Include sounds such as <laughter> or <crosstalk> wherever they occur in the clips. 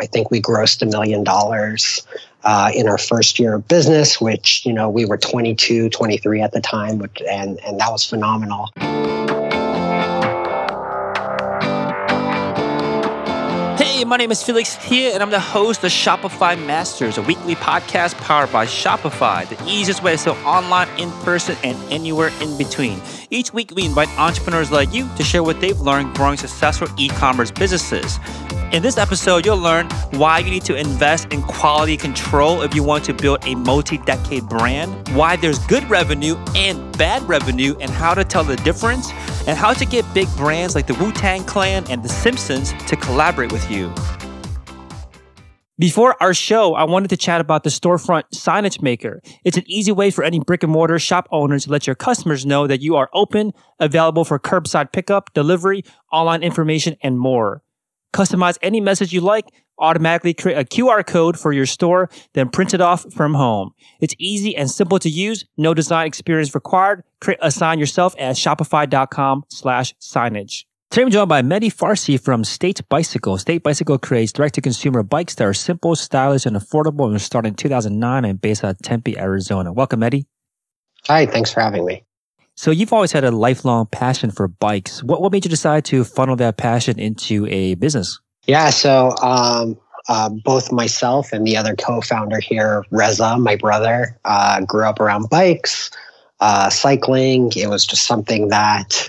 I think we grossed a million dollars uh, in our first year of business, which, you know, we were 22, 23 at the time, and, and that was phenomenal. My name is Felix Thea, and I'm the host of Shopify Masters, a weekly podcast powered by Shopify, the easiest way to sell online, in person, and anywhere in between. Each week, we invite entrepreneurs like you to share what they've learned growing successful e commerce businesses. In this episode, you'll learn why you need to invest in quality control if you want to build a multi decade brand, why there's good revenue and bad revenue, and how to tell the difference, and how to get big brands like the Wu Tang Clan and The Simpsons to collaborate with you. Before our show, I wanted to chat about the storefront signage maker. It's an easy way for any brick and mortar shop owner to let your customers know that you are open, available for curbside pickup, delivery, online information, and more. Customize any message you like, automatically create a QR code for your store, then print it off from home. It's easy and simple to use, no design experience required. Create a sign yourself at shopify.com slash signage. Today I'm joined by Mehdi Farsi from State Bicycle. State Bicycle creates direct-to-consumer bikes that are simple, stylish, and affordable and started in 2009 and based out of Tempe, Arizona. Welcome, Mehdi. Hi, thanks for having me. So you've always had a lifelong passion for bikes. What what made you decide to funnel that passion into a business? Yeah, so um, uh, both myself and the other co-founder here, Reza, my brother, uh, grew up around bikes, uh, cycling. It was just something that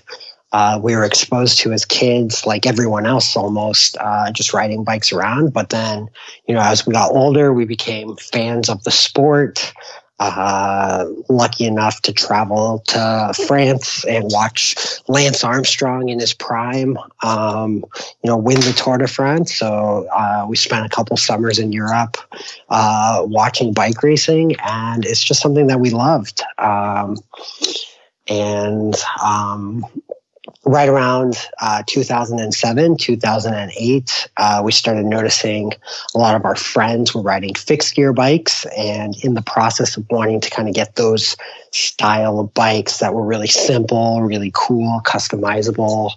uh, we were exposed to as kids, like everyone else, almost uh, just riding bikes around. But then, you know, as we got older, we became fans of the sport uh, lucky enough to travel to France and watch Lance Armstrong in his prime, um, you know, win the Tour de France. So uh, we spent a couple summers in Europe uh, watching bike racing, and it's just something that we loved. Um, and um, right around uh, 2007, 2008, uh, we started noticing a lot of our friends were riding fixed gear bikes. And in the process of wanting to kind of get those style of bikes that were really simple, really cool, customizable,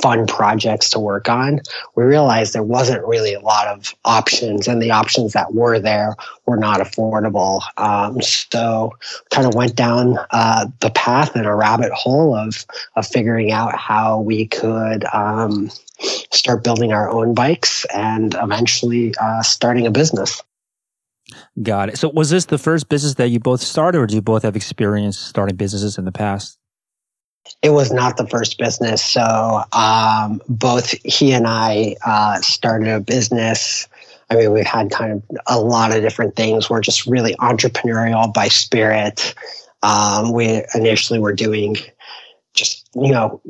fun projects to work on, we realized there wasn't really a lot of options, and the options that were there were not affordable. Um, so, kind of went down uh, the path in a rabbit hole of of figuring out how we could. Um, start building our own bikes and eventually uh, starting a business. Got it. So, was this the first business that you both started, or do you both have experience starting businesses in the past? It was not the first business. So um, both he and I uh, started a business. I mean, we've had kind of a lot of different things. We're just really entrepreneurial by spirit. Um, we initially were doing just you know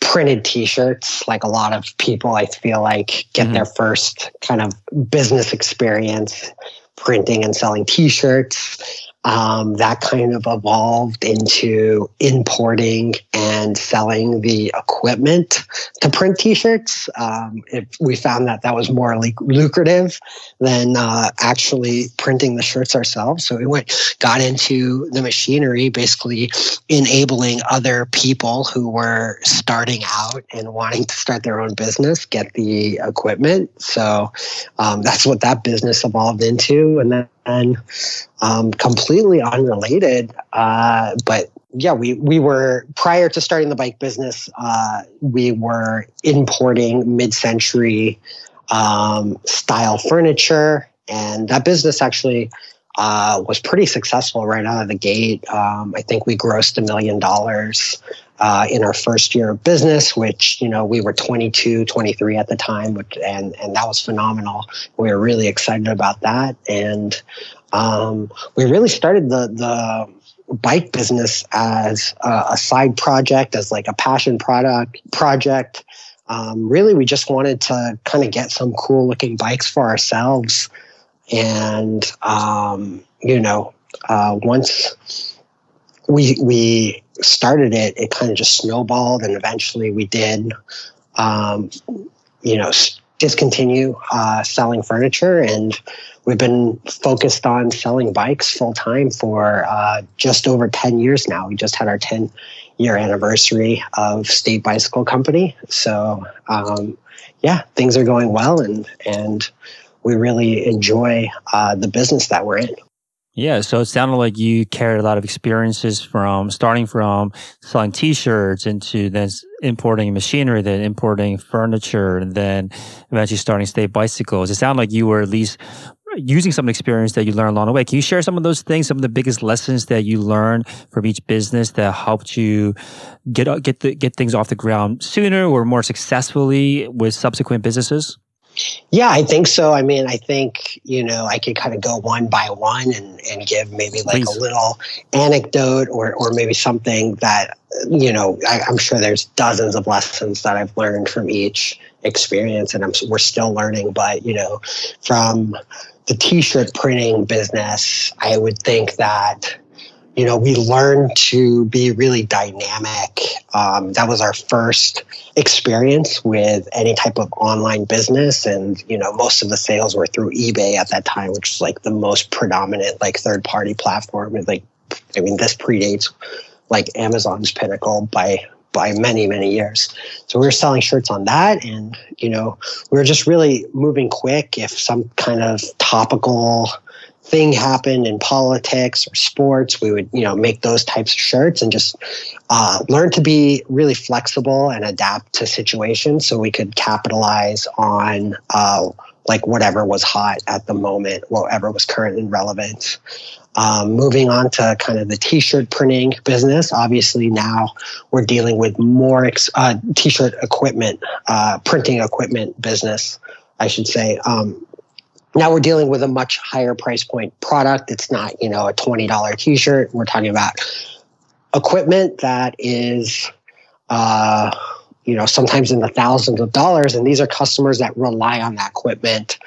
printed t-shirts like a lot of people i feel like get mm-hmm. their first kind of business experience printing and selling t-shirts um, that kind of evolved into importing and selling the equipment to print t-shirts. Um, if we found that that was more le- lucrative than uh, actually printing the shirts ourselves. So we went, got into the machinery, basically enabling other people who were starting out and wanting to start their own business get the equipment. So um, that's what that business evolved into, and then and um, completely unrelated. Uh, but yeah, we we were prior to starting the bike business, uh, we were importing mid-century um, style furniture, and that business actually uh, was pretty successful right out of the gate. Um, I think we grossed a million dollars uh, in our first year of business, which, you know, we were 22, 23 at the time, which, and, and that was phenomenal. We were really excited about that. And um, we really started the, the bike business as a, a, side project, as like a passion product project. Um, really, we just wanted to kind of get some cool looking bikes for ourselves. And, um, you know, uh, once we, we started it, it kind of just snowballed, and eventually we did, um, you know, discontinue uh, selling furniture, and we've been focused on selling bikes full time for uh, just over ten years now. We just had our ten year anniversary of State Bicycle Company, so um, yeah, things are going well, and and we really enjoy uh, the business that we're in. Yeah, so it sounded like you carried a lot of experiences from starting from selling t-shirts into then importing machinery, then importing furniture, and then eventually starting state bicycles. It sounded like you were at least using some experience that you learned along the way. Can you share some of those things, some of the biggest lessons that you learned from each business that helped you get get the, get things off the ground sooner or more successfully with subsequent businesses? Yeah, I think so. I mean, I think, you know, I could kind of go one by one and, and give maybe like Please. a little anecdote or, or maybe something that, you know, I, am sure there's dozens of lessons that I've learned from each experience and I'm, we're still learning. But, you know, from the t shirt printing business, I would think that you know, we learned to be really dynamic. Um, that was our first experience with any type of online business. And, you know, most of the sales were through eBay at that time, which was like the most predominant, like third party platform. And like, I mean, this predates like Amazon's pinnacle by by many many years so we were selling shirts on that and you know we were just really moving quick if some kind of topical thing happened in politics or sports, we would, you know, make those types of shirts and just uh, learn to be really flexible and adapt to situations so we could capitalize on uh, like whatever was hot at the moment, whatever was current and relevant. Um, moving on to kind of the t-shirt printing business, obviously now we're dealing with more ex- uh, t-shirt equipment, uh, printing equipment business, I should say. Um, now we're dealing with a much higher price point product. It's not, you know, a $20 t-shirt. We're talking about equipment that is, uh, you know, sometimes in the thousands of dollars. And these are customers that rely on that equipment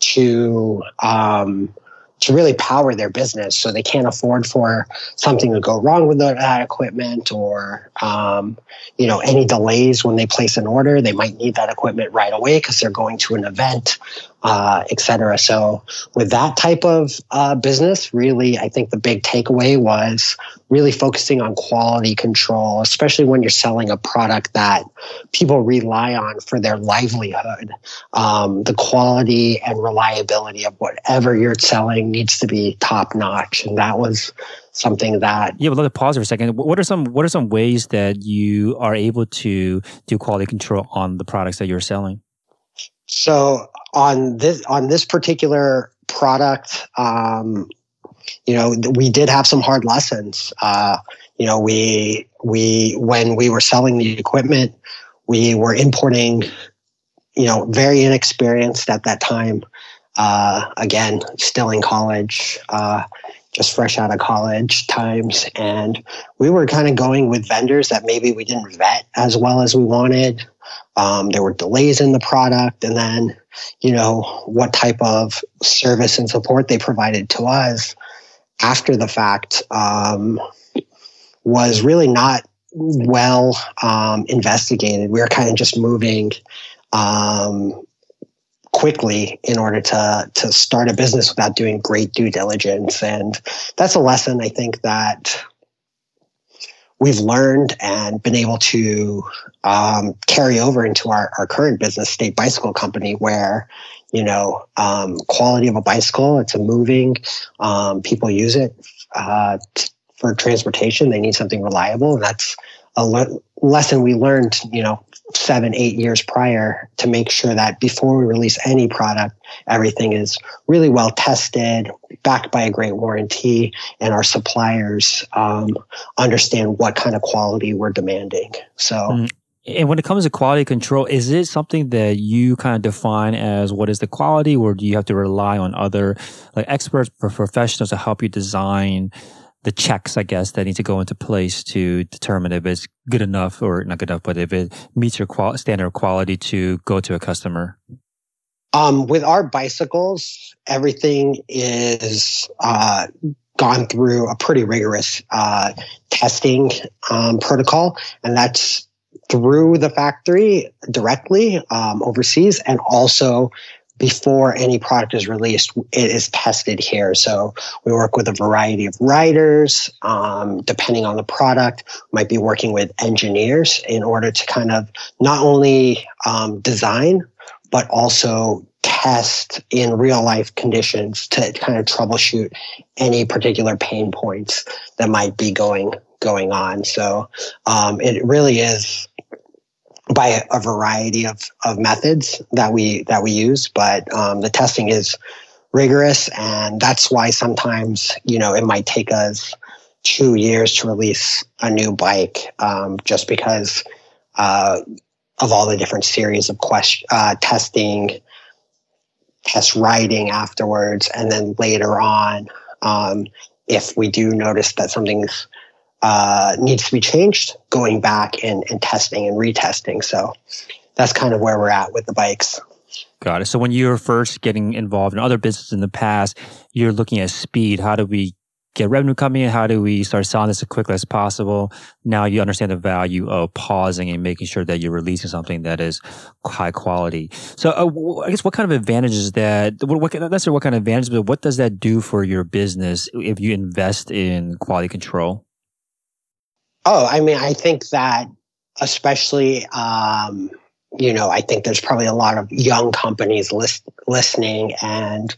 to, um, to really power their business. So they can't afford for something to go wrong with that equipment or, um, you know, any delays when they place an order. They might need that equipment right away because they're going to an event uh, et cetera. So with that type of uh, business, really, I think the big takeaway was really focusing on quality control, especially when you're selling a product that people rely on for their livelihood. Um, the quality and reliability of whatever you're selling needs to be top notch, and that was something that yeah. But let me pause for a second. What are some What are some ways that you are able to do quality control on the products that you're selling? So on this on this particular product, um, you know, we did have some hard lessons. Uh, you know, we we when we were selling the equipment, we were importing, you know, very inexperienced at that time. Uh, again, still in college, uh, just fresh out of college times, and we were kind of going with vendors that maybe we didn't vet as well as we wanted. Um, there were delays in the product, and then you know what type of service and support they provided to us after the fact um, was really not well um, investigated. We were kind of just moving um, quickly in order to to start a business without doing great due diligence, and that's a lesson I think that we've learned and been able to um, carry over into our, our current business, State Bicycle Company, where you know um, quality of a bicycle, it's a moving, um, people use it uh, for transportation. They need something reliable, and that's a le- lesson we learned, you know, seven, eight years prior to make sure that before we release any product, everything is really well tested, backed by a great warranty, and our suppliers um, understand what kind of quality we're demanding. So. Mm. And when it comes to quality control, is it something that you kind of define as what is the quality, or do you have to rely on other like experts or professionals to help you design the checks, I guess, that need to go into place to determine if it's good enough or not good enough, but if it meets your qual- standard of quality to go to a customer? Um, with our bicycles, everything is uh, gone through a pretty rigorous uh, testing um, protocol, and that's through the factory directly um, overseas and also before any product is released, it is tested here. So we work with a variety of writers. Um, depending on the product, might be working with engineers in order to kind of not only um, design but also test in real life conditions to kind of troubleshoot any particular pain points that might be going going on. So um, it really is by a, variety of, of methods that we that we use, but um, the testing is rigorous, and that's why sometimes you know it might take us two years to release a new bike, um, just because uh, of all the different series of question uh, testing, test riding afterwards, and then later on, um, if we do notice that something's uh, needs to be changed, going back and, and testing and retesting. So that's kind of where we're at with the bikes. Got it. So when you're first getting involved in other businesses in the past, you're looking at speed. How do we get revenue coming in? How do we start selling this as quickly as possible? Now you understand the value of pausing and making sure that you're releasing something that is high quality. So uh, I guess what kind of advantages that, what, what, not necessarily what kind of advantages, but what does that do for your business if you invest in quality control? Oh, I mean, I think that especially, um, you know, I think there's probably a lot of young companies list, listening. And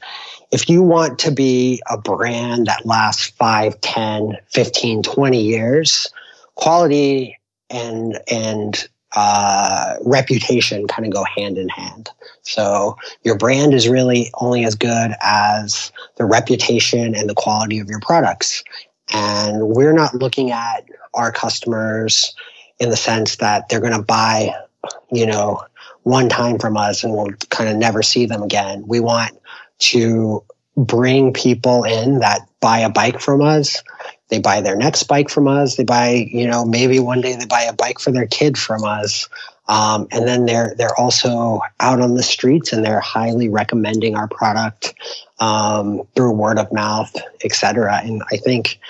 if you want to be a brand that lasts 5, 10, 15, 20 years, quality and, and, uh, reputation kind of go hand in hand. So your brand is really only as good as the reputation and the quality of your products. And we're not looking at our customers in the sense that they're going to buy, you know, one time from us and we'll kind of never see them again. We want to bring people in that buy a bike from us. They buy their next bike from us. They buy, you know, maybe one day they buy a bike for their kid from us. Um, and then they're they're also out on the streets and they're highly recommending our product um, through word of mouth, et cetera. And I think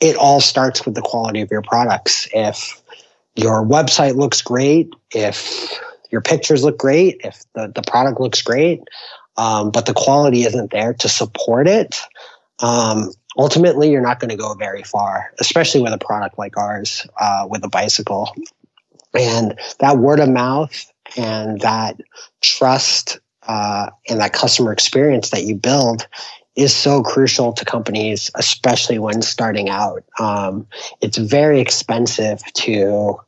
it all starts with the quality of your products. If your website looks great, if your pictures look great, if the, the product looks great, um, but the quality isn't there to support it, um, ultimately you're not going to go very far, especially with a product like ours, uh, with a bicycle. And that word of mouth and that trust uh, and that customer experience that you build is so crucial to companies, especially when starting out. Um, it's very expensive to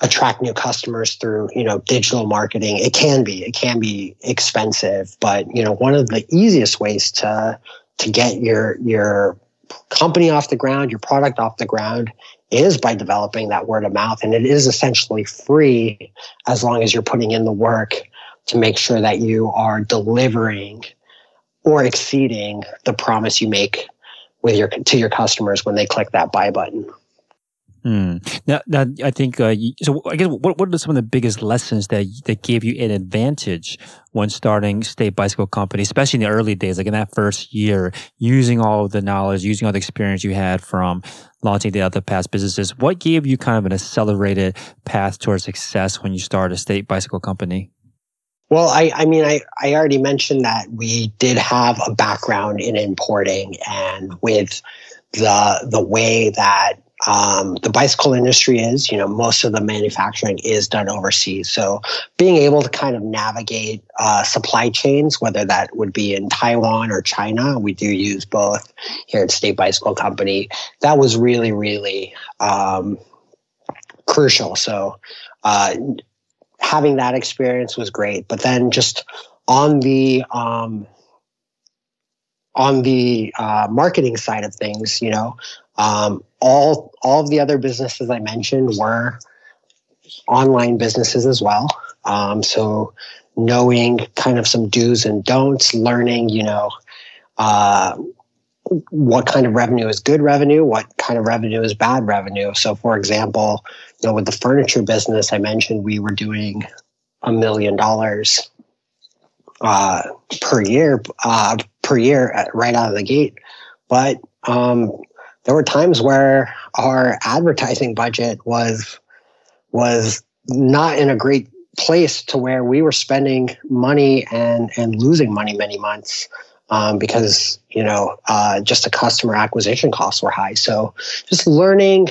attract new customers through you know digital marketing it can be it can be expensive but you know one of the easiest ways to to get your your company off the ground your product off the ground is by developing that word of mouth and it is essentially free as long as you're putting in the work to make sure that you are delivering or exceeding the promise you make with your to your customers when they click that buy button. Hmm. Now, now, I think uh, so. I guess what what are some of the biggest lessons that that gave you an advantage when starting State Bicycle Company, especially in the early days, like in that first year, using all of the knowledge, using all the experience you had from launching the other past businesses. What gave you kind of an accelerated path towards success when you started a State Bicycle Company? Well, I, I mean, I, I already mentioned that we did have a background in importing and with the, the way that um, the bicycle industry is, you know, most of the manufacturing is done overseas. So being able to kind of navigate uh, supply chains, whether that would be in Taiwan or China, we do use both here at State Bicycle Company. That was really, really um, crucial. So uh, having that experience was great. But then just on the um, on the uh, marketing side of things, you know, um, all all of the other businesses I mentioned were online businesses as well. Um, so knowing kind of some do's and don'ts, learning, you know, uh, what kind of revenue is good revenue, what kind of revenue is bad revenue. So, for example, you know, with the furniture business, I mentioned we were doing a million dollars uh, per year uh, per year right out of the gate, but um, there were times where our advertising budget was was not in a great place to where we were spending money and and losing money many months um, because you know uh, just the customer acquisition costs were high. So just learning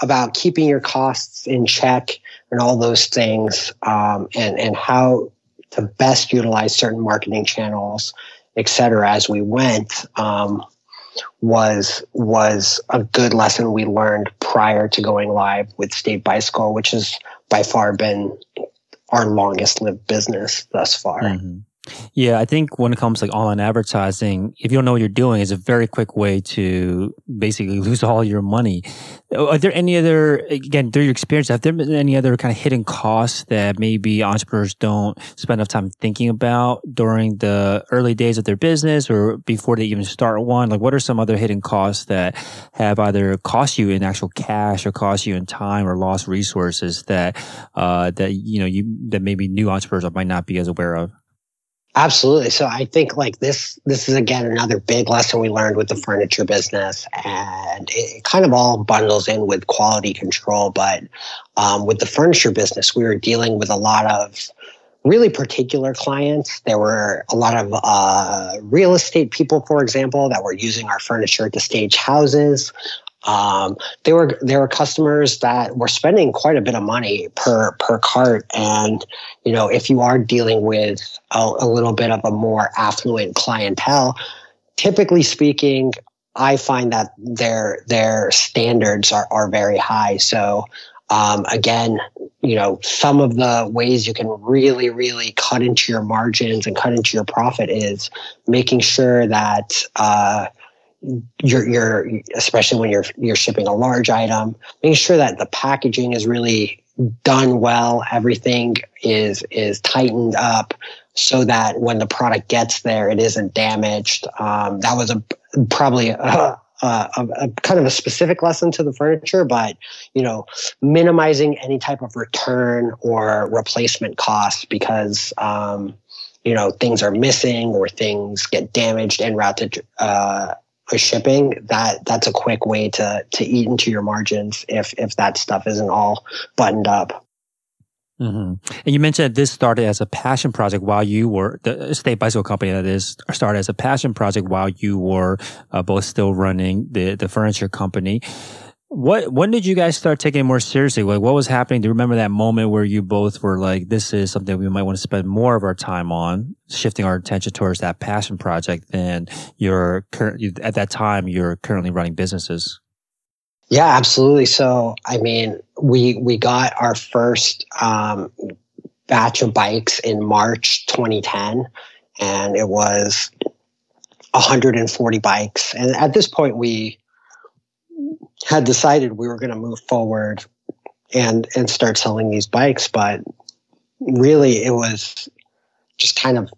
about keeping your costs in check and all those things, um, and and how to best utilize certain marketing channels, et cetera, as we went, um, was was a good lesson we learned prior to going live with State Bicycle, which has by far been our longest lived business thus far. Mm-hmm. Yeah, I think when it comes to like online advertising, if you don't know what you're doing, it's a very quick way to basically <laughs> lose all your money. Are there any other, again, through your experience, have there been any other kind of hidden costs that maybe entrepreneurs don't spend enough time thinking about during the early days of their business or before they even start one? Like, what are some other hidden costs that have either cost you in actual cash or cost you in time or lost resources that, uh, that, you know, you, that maybe new entrepreneurs might not be as aware of? Absolutely. So I think like this, this is again another big lesson we learned with the furniture business, and it kind of all bundles in with quality control. But um, with the furniture business, we were dealing with a lot of really particular clients. There were a lot of uh, real estate people, for example, that were using our furniture to stage houses. Um, there were there were customers that were spending quite a bit of money per per cart, and you know if you are dealing with a, a little bit of a more affluent clientele, typically speaking, I find that their their standards are are very high. So um, again, you know, some of the ways you can really, really cut into your margins and cut into your profit is making sure that uh, you're, you're especially when you're you're shipping a large item, making sure that the packaging is really done well, everything is is tightened up so that when the product gets there, it isn't damaged. Um, that was a probably a, a, a, kind of a specific lesson to the furniture, but you know, minimizing any type of return or replacement costs because um, you know things are missing or things get damaged en route to uh, for shipping, that that's a quick way to to eat into your margins if if that stuff isn't all buttoned up. Mm-hmm. And you mentioned that this started as a passion project while you were the state bicycle company that is started as a passion project while you were uh, both still running the the furniture company. What when did you guys start taking it more seriously? Like what was happening? Do you remember that moment where you both were like, "This is something we might want to spend more of our time on, shifting our attention towards that passion project"? Than your current at that time you're currently running businesses. Yeah, absolutely. So I mean, we we got our first um, batch of bikes in March 2010, and it was 140 bikes. And at this point, we had decided we were going to move forward and and start selling these bikes but really it was just kind of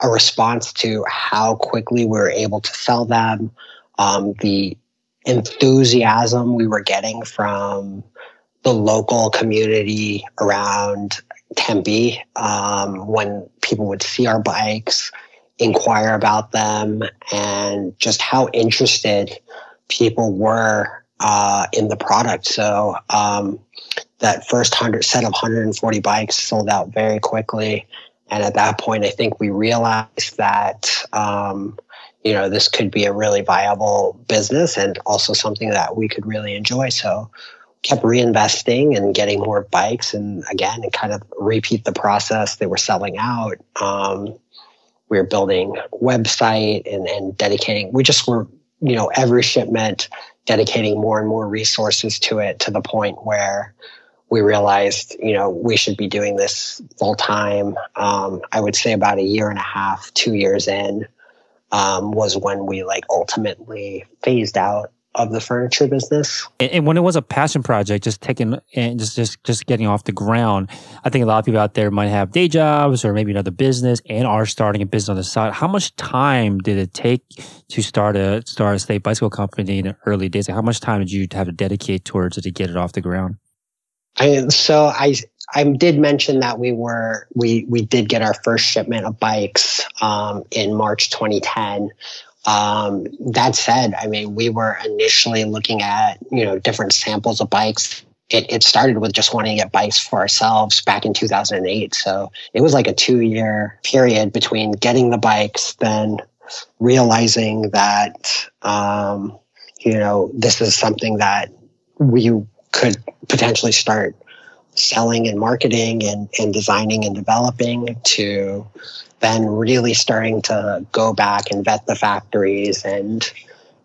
a response to how quickly we were able to sell them. Um, the enthusiasm we were getting from the local community around Tempe um, when people would see our bikes, inquire about them, and just how interested people were uh, in the product. So um, that first hundred set of 140 bikes sold out very quickly. And at that point, I think we realized that um, you know this could be a really viable business and also something that we could really enjoy. So kept reinvesting and getting more bikes, and again, and kind of repeat the process. They were selling out. Um, we were building website and, and dedicating. We just were you know every shipment dedicating more and more resources to it to the point where we realized, you know, we should be doing this full time. Um, I would say about a year and a half, two years in, um, was when we like ultimately phased out of the furniture business. And, and, when it was a passion project, just taking and just just just getting off the ground, I think a lot of people out there might have day jobs or maybe another business and are starting a business on the side. How much time did it take to start a start a state bicycle company in the early days? How much time did you have to dedicate towards it to get it off the ground? I, so I I did mention that we were we we did get our first shipment of bikes um, in March 2010. Um, that said, I mean, we were initially looking at, you know, different samples of bikes. It, it started with just wanting to get bikes for ourselves back in 2008. So it was like a two year period between getting the bikes, then realizing that, um, you know, this is something that we could potentially start selling and marketing and, and designing and developing to then really starting to go back and vet the factories and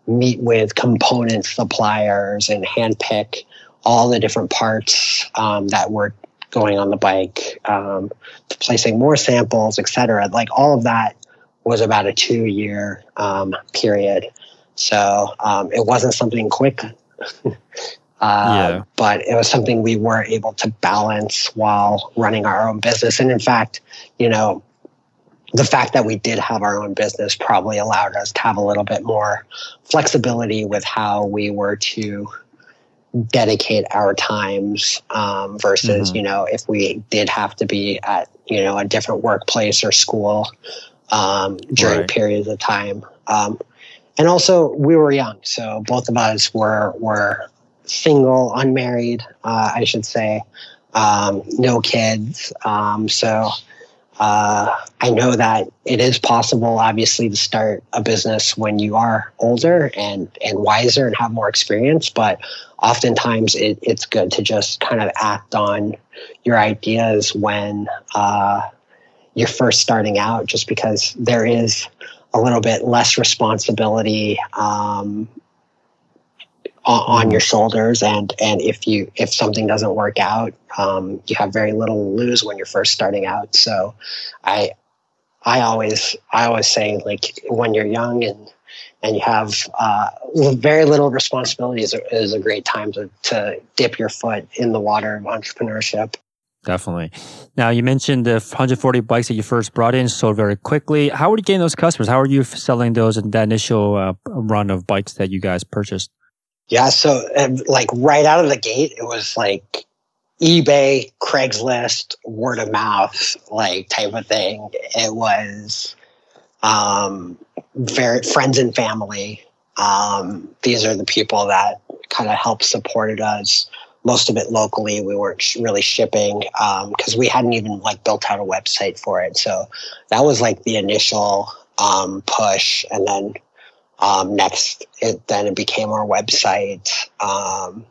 meet with component suppliers and handpick all the different parts um, that were going on the bike, um, placing more samples, etc. Like all of that was about a two year um, period. So um, it wasn't something quick. <laughs> uh, yeah. But it was something we were able to balance while running our own business. And in fact, you know, the fact that we did have our own business probably allowed us to have a little bit more flexibility with how we were to dedicate our times um, versus mm-hmm. you know if we did have to be at you know a different workplace or school um, during right. periods of time um, and also we were young so both of us were were single unmarried uh, i should say um, no kids um, so uh, I know that it is possible, obviously, to start a business when you are older and, and wiser and have more experience. But oftentimes, it, it's good to just kind of act on your ideas when uh, you're first starting out, just because there is a little bit less responsibility um, on, your shoulders and and if you if something doesn't work out um, you have very little to lose when you're first starting out so i i always i always say like when you're young and and you have uh, very little responsibility is a, is a great time to, to dip your foot in the water of entrepreneurship Definitely. Now you mentioned the 140 bikes that you first brought in sold very quickly. How were you getting those customers? How are you selling those in that initial uh, run of bikes that you guys purchased? Yeah, so like right out of the gate, it was like eBay, Craigslist, word of mouth, like type of thing. It was um, very friends and family. Um, these are the people that kind of helped supported us. Most of it locally. We weren't really shipping because um, we hadn't even like built out a website for it. So that was like the initial um, push, and then um, next, it, then it became our website, um,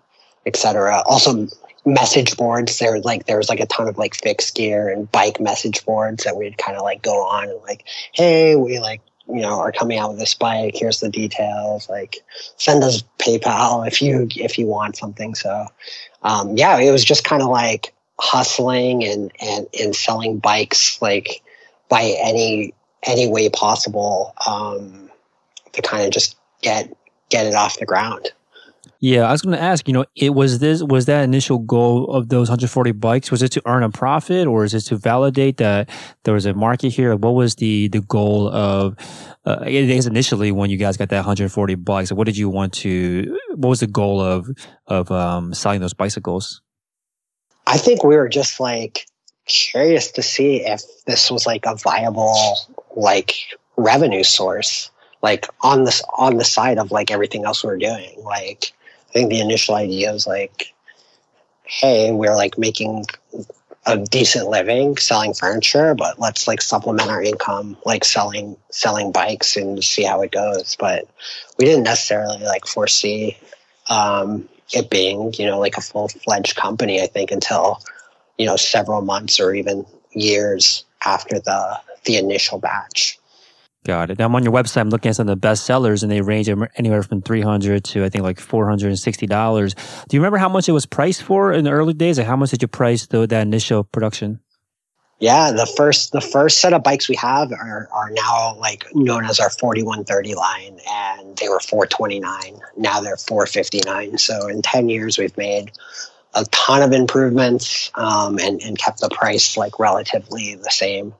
etc. Also, message boards. There, like there was like a ton of like fixed gear and bike message boards that we'd kind of like go on and like, hey, we like you know are coming out with this bike. Here's the details. Like, send us PayPal if you if you want something. So, um, yeah, it was just kind of like hustling and and and selling bikes like by any any way possible. Um, to kind of just get get it off the ground. Yeah, I was going to ask. You know, it was this was that initial goal of those 140 bikes. Was it to earn a profit, or is it to validate that there was a market here? What was the the goal of? Uh, I guess initially when you guys got that 140 bikes, what did you want to? What was the goal of of um, selling those bicycles? I think we were just like curious to see if this was like a viable like revenue source like on this on the side of like everything else we're doing. Like I think the initial idea was like, hey, we're like making a decent living selling furniture, but let's like supplement our income like selling selling bikes and see how it goes. But we didn't necessarily like foresee um, it being you know like a full fledged company. I think until you know several months or even years after the the initial batch. Got it. I'm on your website. I'm looking at some of the best sellers, and they range anywhere from 300 to I think like 460 dollars. Do you remember how much it was priced for in the early days, or how much did you price the, that initial production? Yeah, the first the first set of bikes we have are are now like known as our 4130 line, and they were 429. Now they're 459. So in 10 years, we've made a ton of improvements um, and, and kept the price like relatively the same,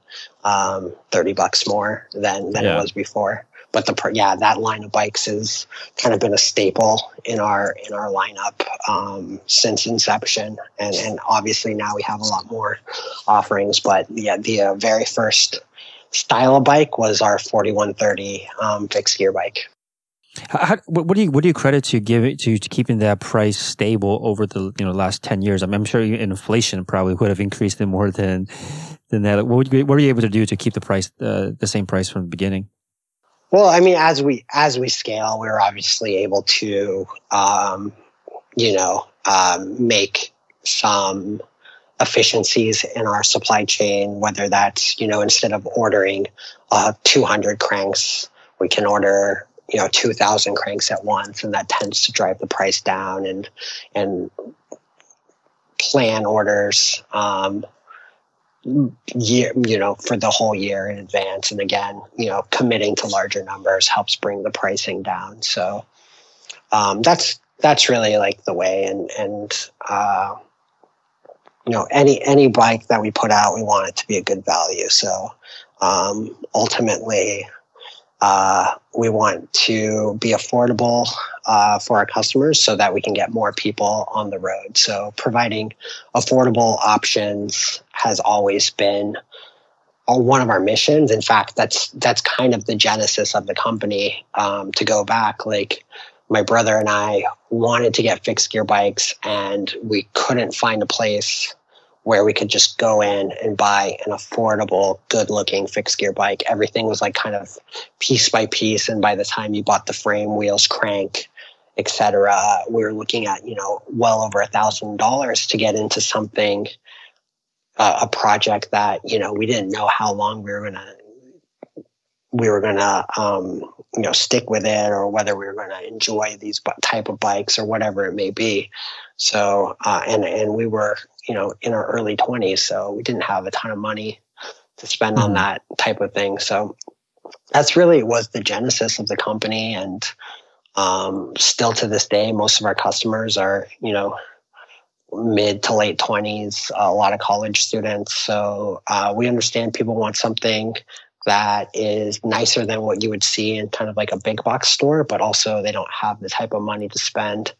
um, 30 bucks more than, than yeah. it was before. But the yeah that line of bikes has kind of been a staple in our in our lineup um, since inception, and and obviously now we have a lot more offerings. But yeah, the uh, very first style of bike was our 4130 um, fixed gear bike. How, what do you what do you credit to give it to, to keeping that price stable over the you know last ten years? I am sure inflation probably would have increased it more than than that. What, you, what were you able to do to keep the price uh, the same price from the beginning? Well, I mean, as we as we scale, we're obviously able to, um, you know, um, make some efficiencies in our supply chain, whether that's, you know, instead of ordering uh, 200 cranks, we can order, you know, 2,000 cranks at once. And that tends to drive the price down and, and plan orders. Um, year you know for the whole year in advance and again you know committing to larger numbers helps bring the pricing down so um, that's that's really like the way and and uh, you know any any bike that we put out we want it to be a good value so um, ultimately uh, we want to be affordable uh, for our customers so that we can get more people on the road. So providing affordable options has always been uh, one of our missions. In fact that's that's kind of the genesis of the company um, to go back. Like my brother and I wanted to get fixed gear bikes, and we couldn't find a place where we could just go in and buy an affordable, good looking fixed gear bike. Everything was like kind of piece by piece. And by the time you bought the frame, wheels, crank, etc., we were looking at, you know, well over a thousand dollars to get into something, uh, a project that, you know, we didn't know how long we were going to we were going to um, you know stick with it or whether we were going to enjoy these type of bikes or whatever it may be so uh, and and we were you know in our early 20s so we didn't have a ton of money to spend mm-hmm. on that type of thing so that's really was the genesis of the company and um, still to this day most of our customers are you know mid to late 20s a lot of college students so uh, we understand people want something that is nicer than what you would see in kind of like a big box store, but also they don't have the type of money to spend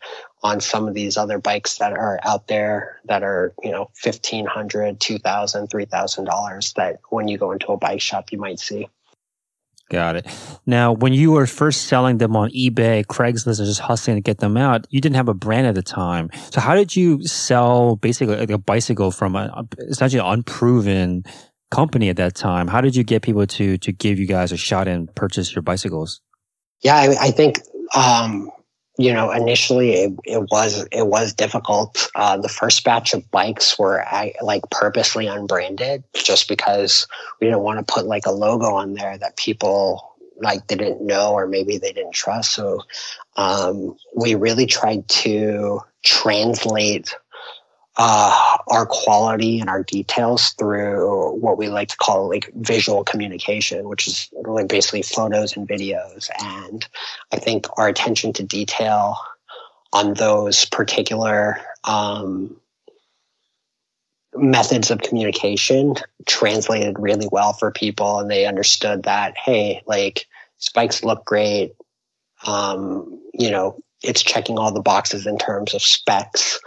on some of these other bikes that are out there that are, you know, $1,500, $2,000, $3,000 that when you go into a bike shop, you might see. Got it. Now, when you were first selling them on eBay, Craigslist, or just hustling to get them out, you didn't have a brand at the time. So, how did you sell basically like a bicycle from a essentially unproven company at that time. How did you get people to to give you guys a shot and purchase your bicycles? Yeah, I, I think um, you know initially it, it was it was difficult. Uh, the first batch of bikes were I, like purposely unbranded, just because we didn't want to put like a logo on there that people like didn't know or maybe they didn't trust. So um, we really tried to translate uh, our quality and our details through what we like to call like visual communication, which is like basically photos and videos. And I think our attention to detail on those particular um, methods of communication translated really well for people, and they understood that hey, like spikes look great. Um, you know, it's checking all the boxes in terms of specs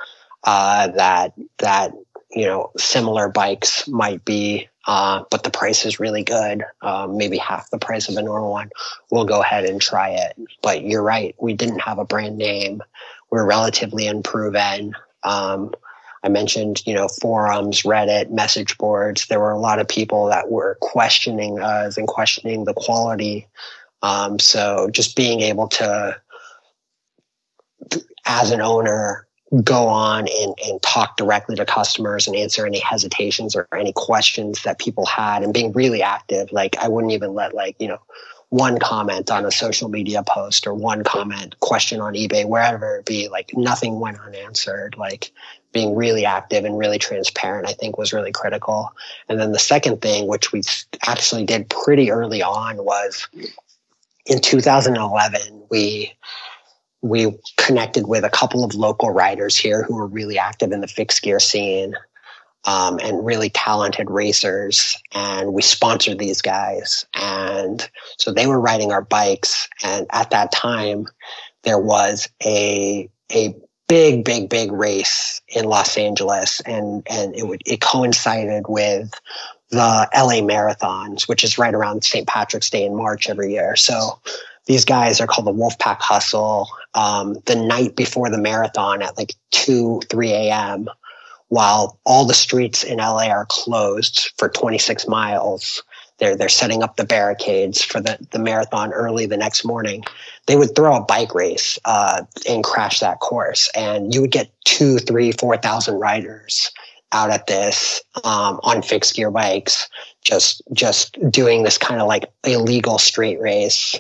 uh, that that you know similar bikes might be, uh, but the price is really good, um, maybe half the price of a normal one. We'll go ahead and try it. But you're right, we didn't have a brand name. We're relatively unproven. Um, I mentioned, you know, forums, Reddit, message boards. There were a lot of people that were questioning us and questioning the quality. Um, so just being able to, as an owner, go on and, and talk directly to customers and answer any hesitations or any questions that people had and being really active. Like I wouldn't even let like, you know, one comment on a social media post or one comment question on eBay, wherever it be, like nothing went unanswered. Like being really active and really transparent, I think was really critical. And then the second thing, which we actually did pretty early on was in 2011, we we connected with a couple of local riders here who were really active in the fixed gear scene um, and really talented racers. And we sponsored these guys. And so they were riding our bikes. And at that time, there was a, a big, big, big race in Los Angeles. And, and it would, it coincided with the LA marathons, which is right around St. Patrick's Day in March every year. So these guys are called the Wolfpack Hustle. Um, the night before the marathon at like 2, 3 a.m., while all the streets in LA are closed for 26 miles, they're, they're setting up the barricades for the, the marathon early the next morning. They would throw a bike race uh, and crash that course. And you would get two, three, 4,000 riders out at this um, on fixed gear bikes, just just doing this kind of like illegal street race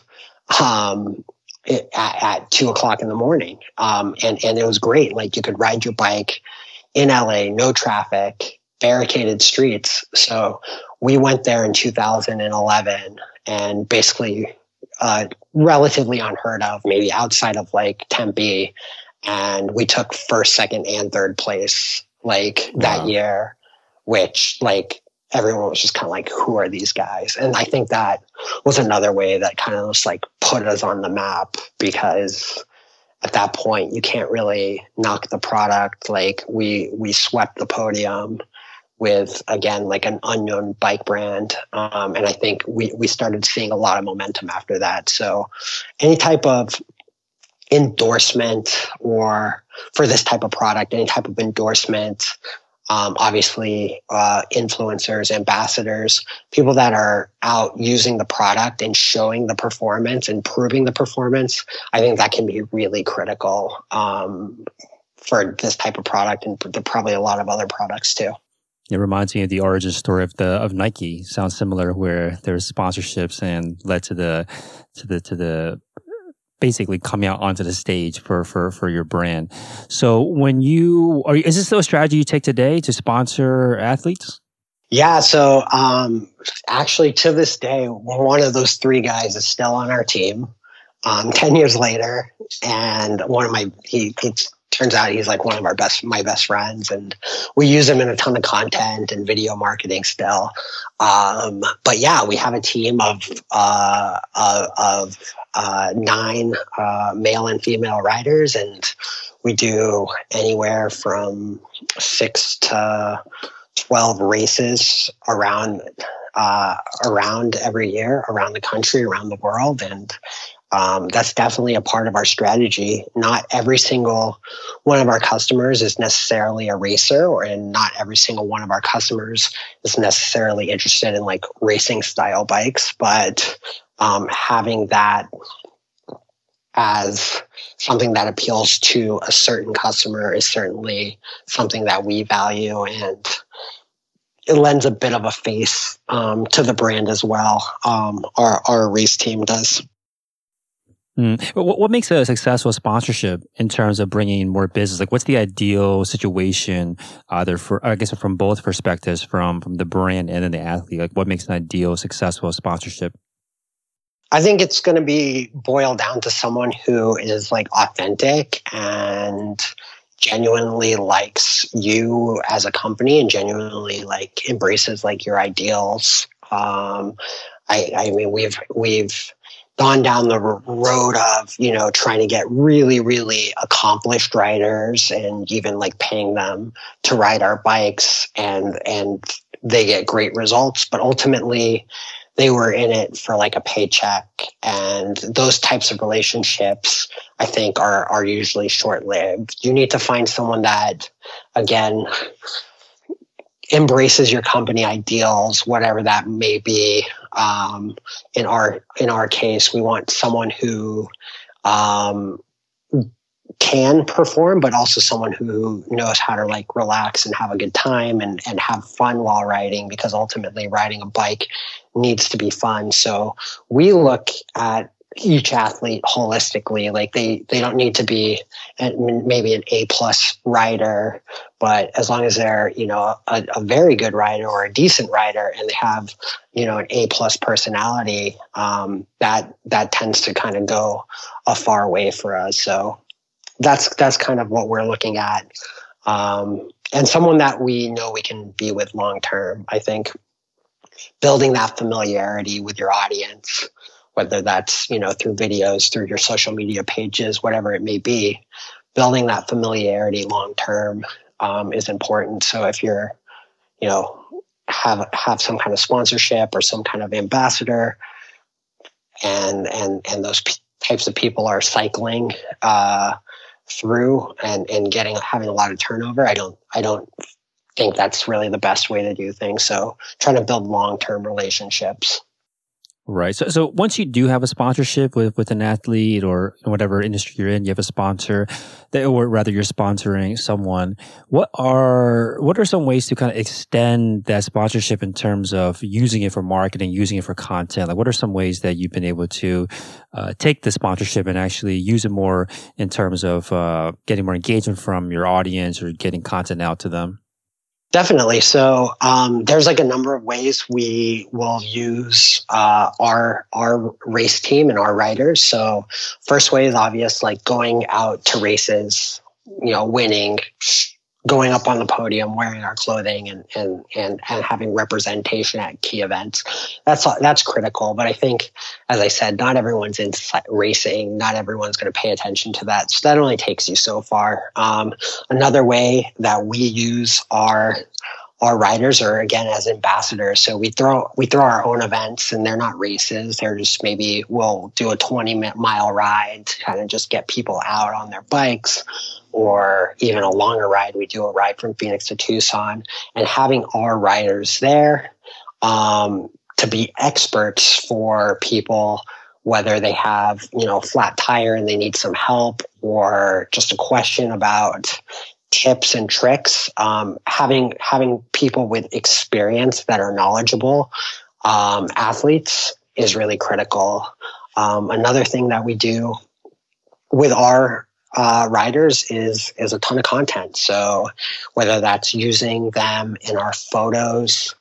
um, at, at, two o'clock in the morning, um, and and it was great. Like you could ride your bike in LA, no traffic, barricaded streets. So we went there in 2011, and basically uh, relatively unheard of, maybe outside of like Tempe. And we took first, second, and third place like wow. that year, which like everyone was just kind of like, who are these guys? And I think that was another way that kind of just like put us on the map because at that point you can't really knock the product. Like we we swept the podium with again like an unknown bike brand um, and i think we, we started seeing a lot of momentum after that so any type of endorsement or for this type of product any type of endorsement um, obviously uh, influencers ambassadors people that are out using the product and showing the performance and proving the performance i think that can be really critical um, for this type of product and probably a lot of other products too it reminds me of the origin story of the of Nike. Sounds similar, where there's sponsorships and led to the to the to the basically coming out onto the stage for for for your brand. So when you are, is this still a strategy you take today to sponsor athletes? Yeah. So um, actually, to this day, one of those three guys is still on our team. Um, 10 years later and one of my he, he's turns out he's like one of our best my best friends and we use him in a ton of content and video marketing still. Um, but yeah we have a team of uh, uh, of uh, nine uh, male and female riders and we do anywhere from six to 12 races around uh, around every year around the country around the world and um, that's definitely a part of our strategy. Not every single one of our customers is necessarily a racer, or and not every single one of our customers is necessarily interested in like racing style bikes. But um, having that as something that appeals to a certain customer is certainly something that we value and it lends a bit of a face um, to the brand as well. Um, our our race team does. Mm. What, what makes a successful sponsorship in terms of bringing more business? Like, what's the ideal situation, either for, I guess, from both perspectives, from from the brand and then the athlete? Like, what makes an ideal successful sponsorship? I think it's going to be boiled down to someone who is like authentic and genuinely likes you as a company and genuinely like embraces like your ideals. Um, I, I mean, we've we've gone down the road of you know trying to get really really accomplished riders and even like paying them to ride our bikes and and they get great results but ultimately they were in it for like a paycheck. And those types of relationships i think are are usually short lived you need to find someone that again embraces your company ideals whatever that may be um, in our in our case, we want someone who um, can perform, but also someone who knows how to like relax and have a good time and, and have fun while riding because ultimately riding a bike needs to be fun. So we look at each athlete holistically. Like they they don't need to be maybe an A plus rider, but as long as they're you know a, a, very good rider or a decent rider, and they have you know an A plus personality, um, that that tends to kind of go a far way for us. So that's that's kind of what we're looking at, um, and someone that we know we can be with long term. I think building that familiarity with your audience whether that's you know through videos through your social media pages whatever it may be building that familiarity long term um, is important. So if you're you know have have some kind of sponsorship or some kind of ambassador and and and those p- types of people are cycling uh, through and and getting having a lot of turnover i don't i don't think that's really the best way to do things. So trying to build long-term relationships Right. So, so once you do have a sponsorship with, with an athlete or whatever industry you're in, you have a sponsor that, or rather you're sponsoring someone. What are, what are some ways to kind of extend that sponsorship in terms of using it for marketing, using it for content? Like what are some ways that you've been able to, uh, take the sponsorship and actually use it more in terms of, uh, getting more engagement from your audience or getting content out to them? Definitely. So um, there's like a number of ways we will use uh, our our race team and our riders. So first way is obvious, like going out to races, you know, winning, going up on the podium wearing our clothing and and and, and having representation at key events. That's that's critical. But i think as i said not everyone's in racing. Not everyone's going to pay attention to that. So that only takes you so far. Um, another way that we use our our riders are again as ambassadors. So we throw we throw our own events and they're not races. They're just maybe we'll do a 20 mile ride to kind of just get people out on their bikes or even a longer ride we do a ride from phoenix to tucson and having our riders there um, to be experts for people whether they have you know flat tire and they need some help or just a question about tips and tricks. Um, having having people with experience that are knowledgeable um, athletes is really critical. Um, another thing that we do with our uh, riders is is a ton of content. So whether that's using them in our photos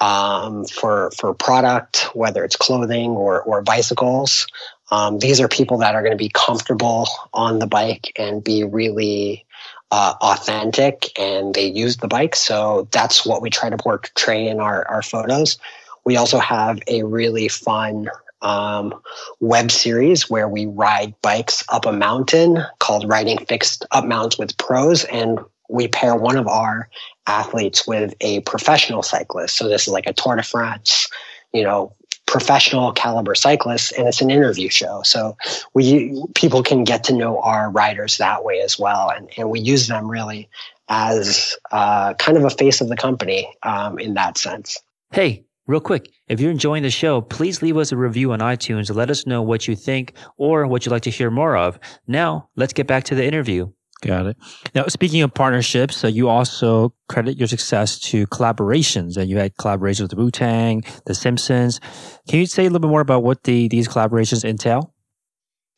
um, for for product, whether it's clothing or or bicycles, um, these are people that are going to be comfortable on the bike and be really uh, authentic and they use the bike. So that's what we try to portray in our, our photos. We also have a really fun um, web series where we ride bikes up a mountain called Riding Fixed Up Mountains with Pros. And we pair one of our athletes with a professional cyclist. So this is like a Tour de France, you know, professional caliber cyclists and it's an interview show so we people can get to know our riders that way as well and, and we use them really as uh, kind of a face of the company um, in that sense hey real quick if you're enjoying the show please leave us a review on itunes to let us know what you think or what you'd like to hear more of now let's get back to the interview Got it. Now, speaking of partnerships, so you also credit your success to collaborations, and you had collaborations with Wu Tang, The Simpsons. Can you say a little bit more about what the these collaborations entail?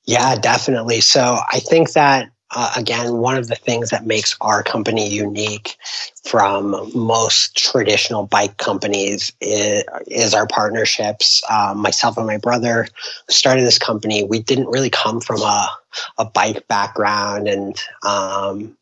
Yeah, definitely. So I think that uh, again, one of the things that makes our company unique from most traditional bike companies is, is our partnerships. Um, myself and my brother started this company. We didn't really come from a, a bike background and, um,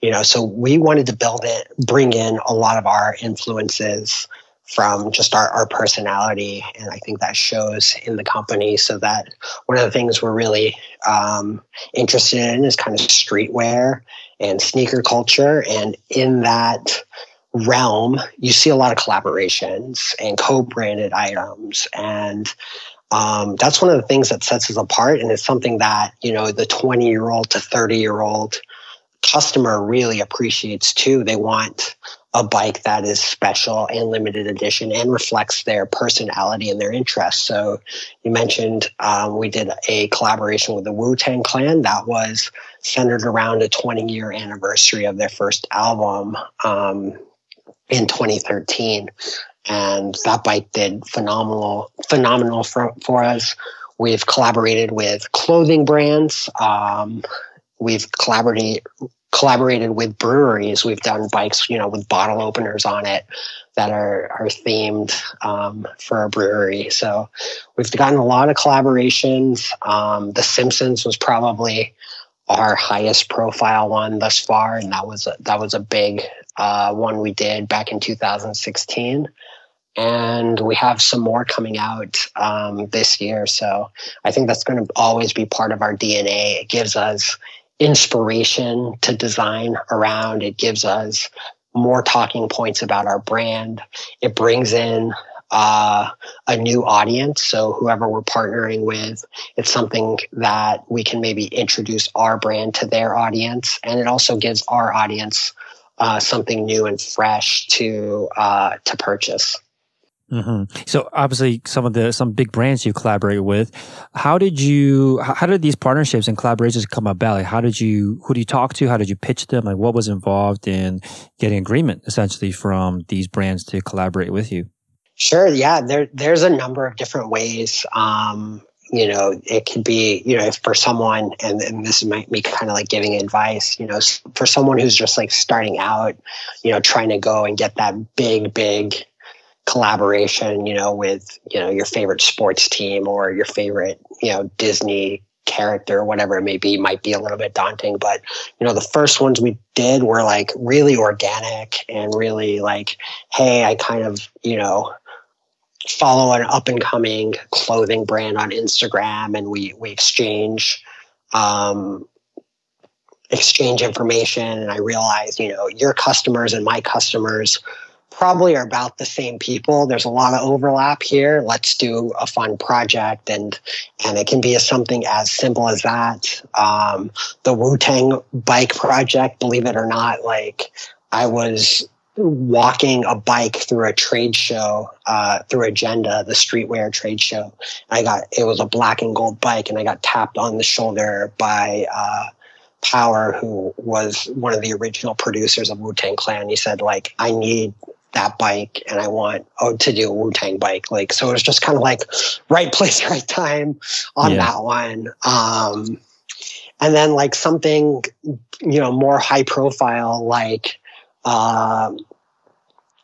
you know, so we wanted to build it, bring in a lot of our influences from just our, our personality. And I think that shows in the company. So that one of the things we're really um, interested in is kind of streetwear and sneaker culture. And in that realm, you see a lot of collaborations and co-branded items. And um, that's one of the things that sets us apart. And it's something that, you know, the 20 year old to 30 year old customer really appreciates too. They want a bike that is special and limited edition and reflects their personality and their interests. So you mentioned um, we did a collaboration with the Wu Tang Clan that was centered around a 20 year anniversary of their first album um, in 2013. And that bike did phenomenal, phenomenal for, for us. We've collaborated with clothing brands. Um, we've collaborated collaborated with breweries. We've done bikes, you know, with bottle openers on it that are are themed um, for a brewery. So we've gotten a lot of collaborations. Um, the Simpsons was probably our highest profile one thus far, and that was a, that was a big uh, one we did back in 2016. And we have some more coming out um, this year. So I think that's going to always be part of our DNA. It gives us inspiration to design around. It gives us more talking points about our brand. It brings in uh, a new audience. So whoever we're partnering with, it's something that we can maybe introduce our brand to their audience, and it also gives our audience uh, something new and fresh to uh, to purchase. Mm-hmm. So obviously, some of the some big brands you collaborate with. How did you? How did these partnerships and collaborations come about? Like, how did you? Who do you talk to? How did you pitch them? Like, what was involved in getting agreement essentially from these brands to collaborate with you? Sure. Yeah. There, there's a number of different ways. Um, you know, it could be, you know, if for someone, and, and this might be kind of like giving advice, you know, for someone who's just like starting out, you know, trying to go and get that big, big collaboration, you know, with, you know, your favorite sports team or your favorite, you know, Disney character, whatever it may be, might be a little bit daunting. But, you know, the first ones we did were like really organic and really like, hey, I kind of, you know, follow an up and coming clothing brand on Instagram and we we exchange um, exchange information and I realize, you know, your customers and my customers probably are about the same people. There's a lot of overlap here. Let's do a fun project and and it can be a, something as simple as that. Um, the Wu Tang bike project, believe it or not, like I was walking a bike through a trade show uh, through agenda the streetwear trade show i got it was a black and gold bike and i got tapped on the shoulder by uh, power who was one of the original producers of wu-tang clan he said like i need that bike and i want oh, to do a wu-tang bike like so it was just kind of like <laughs> right place <laughs> right time on yeah. that one um, and then like something you know more high profile like uh,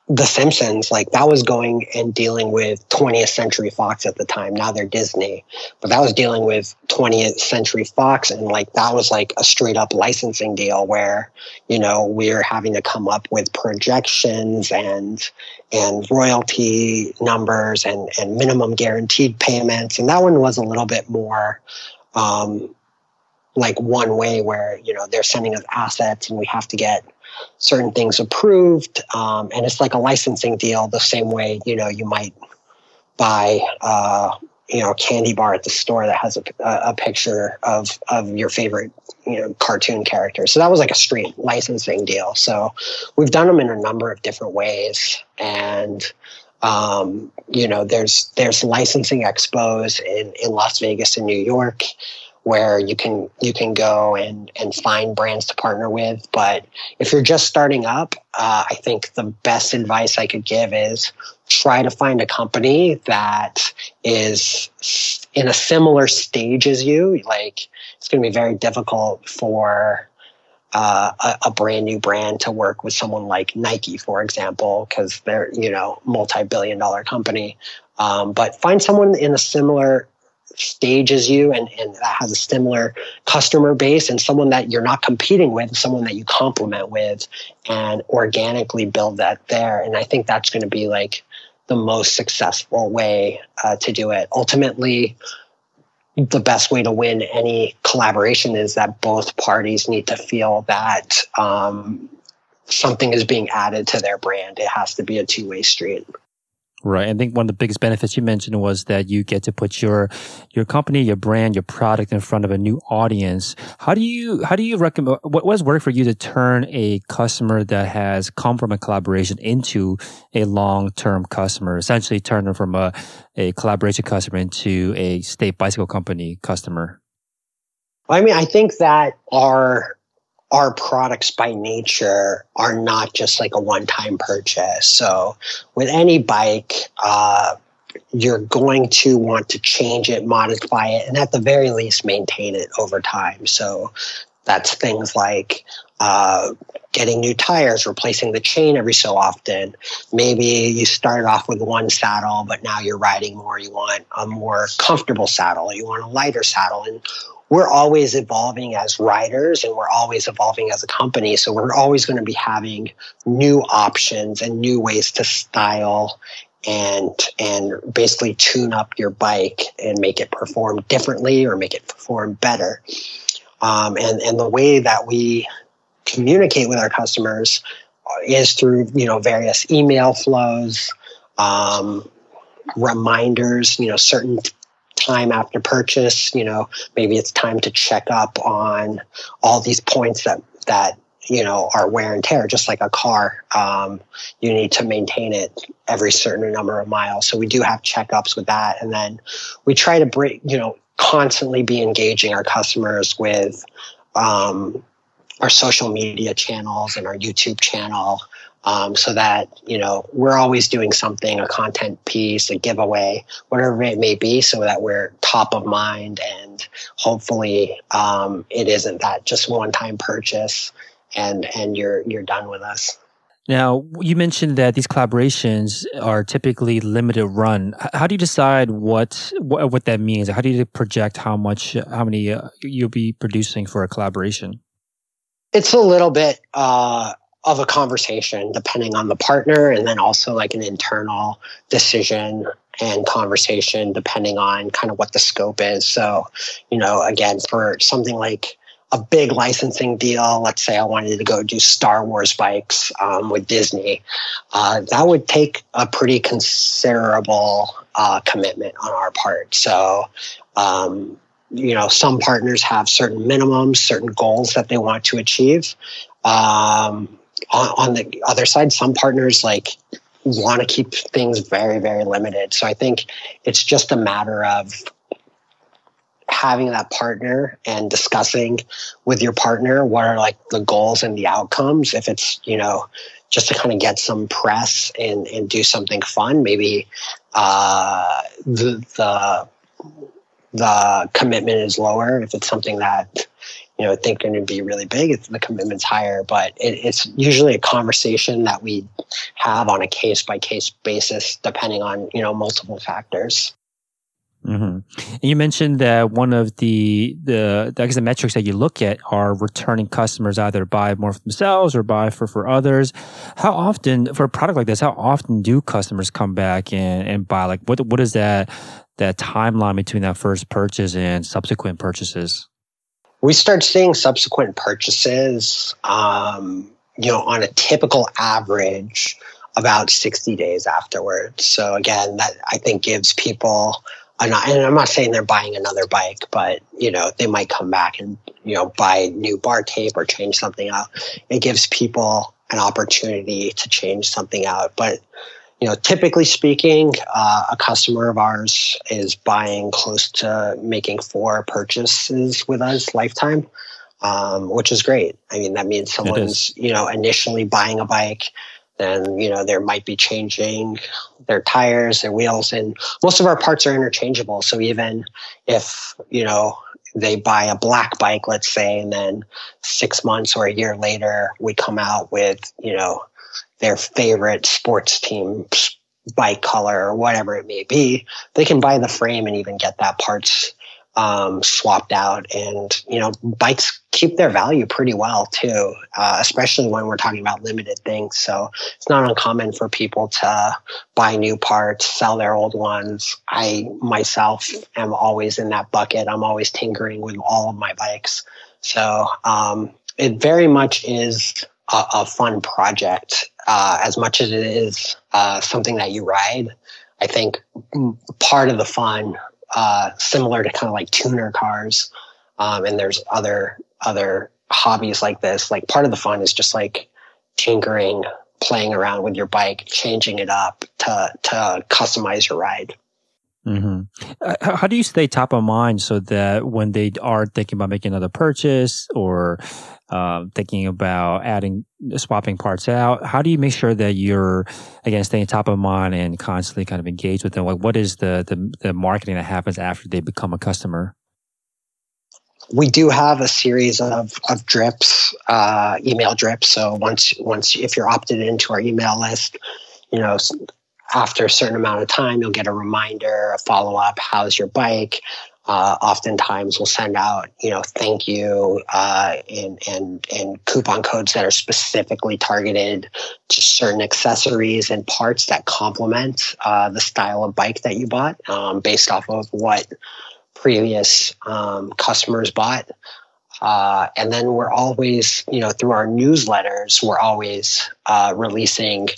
the Simpsons, like that was going and dealing with 20th Century Fox at the time. Now they're Disney, but that was dealing with 20th Century Fox. And like that was like a straight up licensing deal where, you know, we are having to come up with projections and, and royalty numbers and, and minimum guaranteed payments. And that one was a little bit more, um, like one way where, you know, they're sending us assets and we have to get certain things approved. Um, and it's like a licensing deal, the same way, you know, you might buy, uh, you know, a candy bar at the store that has a, a picture of, of your favorite, you know, cartoon character. So that was like a straight licensing deal. So we've done them in a number of different ways. And, um, you know, there's, there's licensing expos in, in Las Vegas and New York where you can you can go and and find brands to partner with. But if you're just starting up, uh, I think the best advice I could give is try to find a company that is in a similar stage as you. Like it's going to be very difficult for uh, a, a, brand new brand to work with someone like Nike, for example, because they're you know multi-billion dollar company. Um, but find someone in a similar stage as you and, and that has a similar customer base and someone that you're not competing with, someone that you complement with and organically build that there. And I think that's going to be like the most successful way uh, to do it. Ultimately, the best way to win any collaboration is that both parties need to feel that um, something is being added to their brand. It has to be a two way street. Right. I think one of the biggest benefits you mentioned was that you get to put your your company, your brand, your product in front of a new audience. How do you how do you recommend what was work for you to turn a customer that has come from a collaboration into a long term customer? Essentially turn them from a, a collaboration customer into a state bicycle company customer. I mean, I think that our our products by nature are not just like a one time purchase. So with any bike, uh, you're going to want to change it, modify it, and at the very least, maintain it over time. So that's things like uh, getting new tires, replacing the chain every so often. Maybe you started off with one saddle, but now you're riding more. You want a more comfortable saddle, you want a lighter saddle. And we're always evolving as riders and we're always evolving as a company. So we're always going to be having new options and new ways to style and and basically tune up your bike and make it perform differently or make it perform better. Um, and and the way that we communicate with our customers is through you know various email flows, um, reminders, you know certain time after purchase. You know, maybe it's time to check up on all these points that that you know are wear and tear just like a car. Um, you need to maintain it every certain number of miles. So we do have checkups with that. And then we try to bring you know constantly be engaging our customers with um, our social media channels and our youtube channel um, so that you know we're always doing something a content piece a giveaway whatever it may be so that we're top of mind and hopefully um, it isn't that just one time purchase and and you're you're done with us. Now you mentioned that these collaborations are typically limited run. How do you decide what what, what that means? How do you project how much how many uh, you'll be producing for a collaboration? It's a little bit uh, of a conversation depending on the partner and then also like an internal decision and conversation depending on kind of what the scope is. So you know again for something like a big licensing deal let's say i wanted to go do star wars bikes um, with disney uh, that would take a pretty considerable uh, commitment on our part. So um, you know some partners have certain minimums certain goals that they want to achieve. Um, on, on the other side, some partners like want to keep things very, very limited. So I think it's just a matter of having that partner and discussing with your partner what are like the goals and the outcomes. If it's, you know, just to kind of get some press and, and do something fun, maybe uh, the, the the commitment is lower. If it's something that you know think going to be really big it's the commitment's higher but it, it's usually a conversation that we have on a case by case basis depending on you know multiple factors Mm-hmm. And you mentioned that one of the the I guess the metrics that you look at are returning customers either buy more for themselves or buy for for others. How often for a product like this? How often do customers come back and, and buy? Like what what is that that timeline between that first purchase and subsequent purchases? We start seeing subsequent purchases, um, you know, on a typical average about 60 days afterwards. So again, that I think gives people and I'm not saying they're buying another bike, but you know they might come back and you know buy new bar tape or change something out. It gives people an opportunity to change something out. But you know, typically speaking, uh, a customer of ours is buying close to making four purchases with us lifetime, um, which is great. I mean, that means someone's, you know, initially buying a bike, then, you know, there might be changing their tires, their wheels, and most of our parts are interchangeable. So even if, you know, they buy a black bike, let's say, and then six months or a year later, we come out with, you know, their favorite sports team bike color or whatever it may be, they can buy the frame and even get that parts um, swapped out. And, you know, bikes keep their value pretty well too, uh, especially when we're talking about limited things. So it's not uncommon for people to buy new parts, sell their old ones. I myself am always in that bucket. I'm always tinkering with all of my bikes. So um, it very much is a, a fun project uh, as much as it is uh, something that you ride. I think part of the fun, uh, similar to kind of like tuner cars, um, and there's other other hobbies like this. Like part of the fun is just like tinkering, playing around with your bike, changing it up to to customize your ride. Mm-hmm. Uh, how do you stay top of mind so that when they are thinking about making another purchase or uh, thinking about adding swapping parts out, how do you make sure that you're again staying top of mind and constantly kind of engaged with them? Like, what is the the, the marketing that happens after they become a customer? we do have a series of, of drips, uh, email drips. So once once if you're opted into our email list, you know after a certain amount of time, you'll get a reminder, a follow up. How's your bike? Uh, oftentimes, we'll send out, you know, thank you uh, and and and coupon codes that are specifically targeted to certain accessories and parts that complement uh, the style of bike that you bought, um, based off of what previous um, customers bought. Uh, and then we're always, you know, through our newsletters, we're always uh, releasing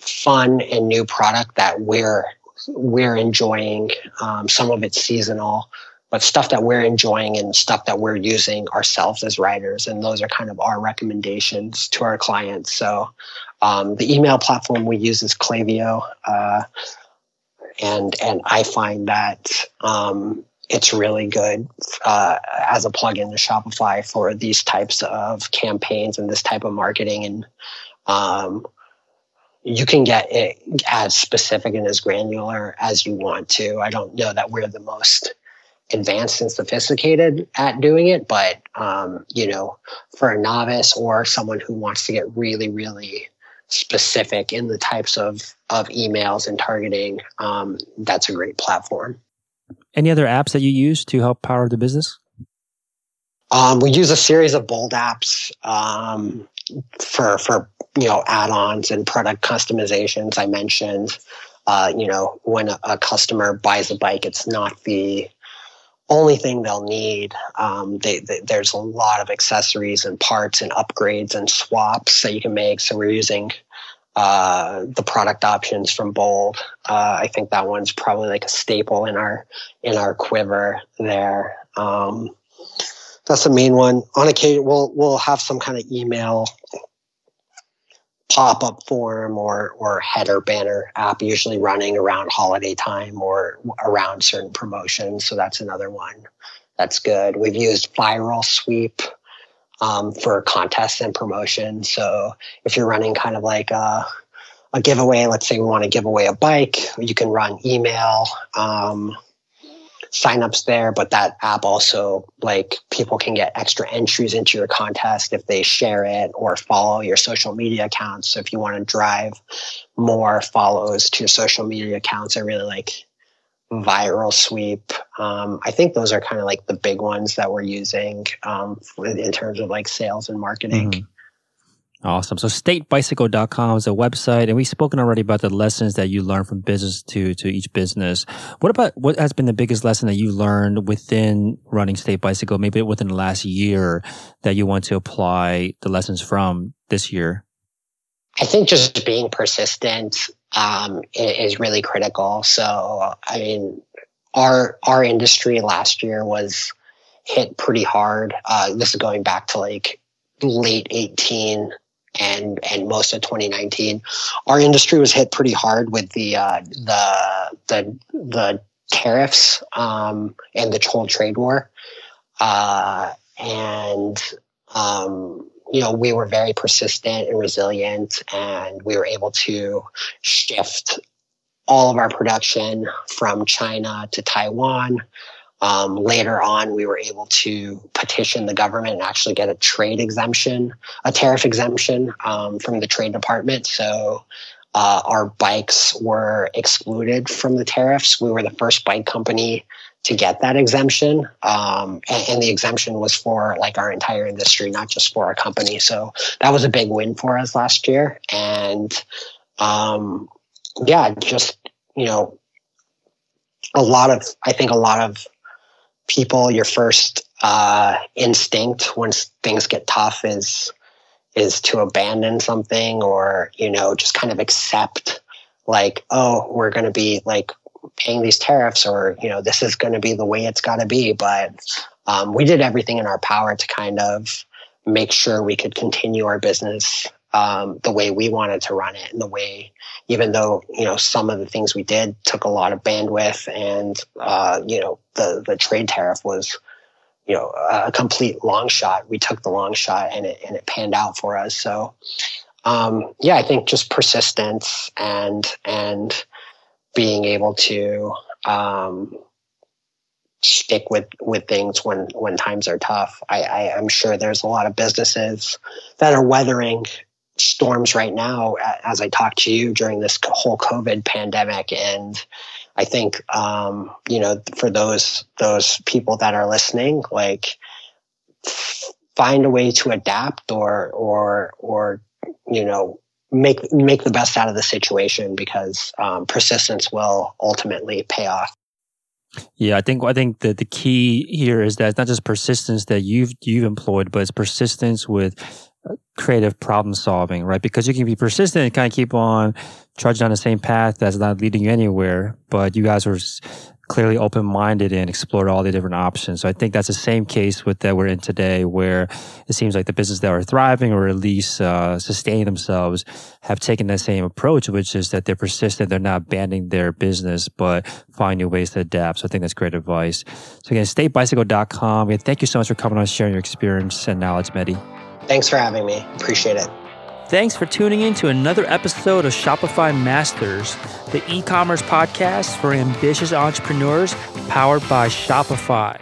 fun and new product that we're we're enjoying. Um, some of it's seasonal, but stuff that we're enjoying and stuff that we're using ourselves as writers. And those are kind of our recommendations to our clients. So um, the email platform we use is Klaviyo. Uh, and, and I find that um, it's really good uh, as a plugin to Shopify for these types of campaigns and this type of marketing. And um, you can get it as specific and as granular as you want to. I don't know that we're the most advanced and sophisticated at doing it, but um, you know, for a novice or someone who wants to get really, really specific in the types of of emails and targeting, um, that's a great platform. Any other apps that you use to help power the business? Um, we use a series of bold apps um, for for you know add-ons and product customizations. I mentioned, uh, you know, when a, a, customer buys a bike, it's not the only thing they'll need. Um, they, they, there's a lot of accessories and parts and upgrades and swaps that you can make. So we're using uh, the product options from Bold. Uh, I think that one's probably like a staple in our in our quiver there. Um, that's the main one. On occasion, we'll we'll have some kind of email pop up form or or header banner app usually running around holiday time or around certain promotions. So that's another one that's good. We've used ViralSweep um, for contests and promotion. So if you're running kind of like a, a giveaway, let's say we want to give away a bike, you can run email. Um, signups there, but that app also like people can get extra entries into your contest if they share it or follow your social media accounts. So if you want to drive more follows to your social media accounts, I really like ViralSweep. Um, I think those are kind of like the big ones that we're using um, in terms of like sales and marketing. Mm-hmm. Awesome. So statebicycle.com is a website and we've spoken already about the lessons that you learn from business to, to each business. What about what has been the biggest lesson that you learned within running State Bicycle, maybe within the last year that you want to apply the lessons from this year? I think just being persistent um, is really critical. So, I mean, our our industry last year was hit pretty hard. Uh, this is going back to like late 18 and and most of 2019, our industry was hit pretty hard with the uh, the the the tariffs um, and the whole trade war, uh, and um, you know we were very persistent and resilient, and we were able to shift all of our production from China to Taiwan. Um, later on, we were able to petition the government and actually get a trade exemption, a tariff exemption um, from the Trade Department. So uh, our bikes were excluded from the tariffs. We were the first bike company to get that exemption, um, and, and, the exemption was for like our entire industry, not just for our company. So that was a big win for us last year, and um, yeah, just you know, a lot of I think a lot of people, your first uh, instinct once things get tough is is to abandon something or you know just kind of accept like oh we're going to be like paying these tariffs or you know this is going to be the way it's got to be. But um, we did everything in our power to kind of make sure we could continue our business um, the way we wanted to run it and the way even though you know some of the things we did took a lot of bandwidth and uh, you know the the trade tariff was you know a complete long shot. We took the long shot and it and it panned out for us. So um, yeah i think just persistence and and being able to um, stick with with things when when times are tough. I, I i'm sure there's a lot of businesses that are weathering storms right now as I talk to you during this whole COVID pandemic. And I think, um, you know, for those, those people that are listening, like find a way to adapt or, or, or, you know, make, make the best out of the situation because, um, persistence will ultimately pay off. Yeah, I think I think that the key here is that it's not just persistence that you've you've employed, but it's persistence with creative problem solving, right? Because you can be persistent and kind of keep on trudging down the same path that's not leading you anywhere, but you guys were clearly open minded and explored all the different options. So I think that's the same case with that we're in today, where it seems like the businesses that are thriving or at least uh, sustaining themselves have taken that same approach, which is that they're persistent, they're not abandoning their business, but find new ways to adapt. So I think that's great advice. So again, statebicycle.com. And thank you so much for coming on, sharing your experience and knowledge, Mehdi. Thanks for having me. Appreciate it. Thanks for tuning in to another episode of Shopify Masters, the e commerce podcast for ambitious entrepreneurs powered by Shopify.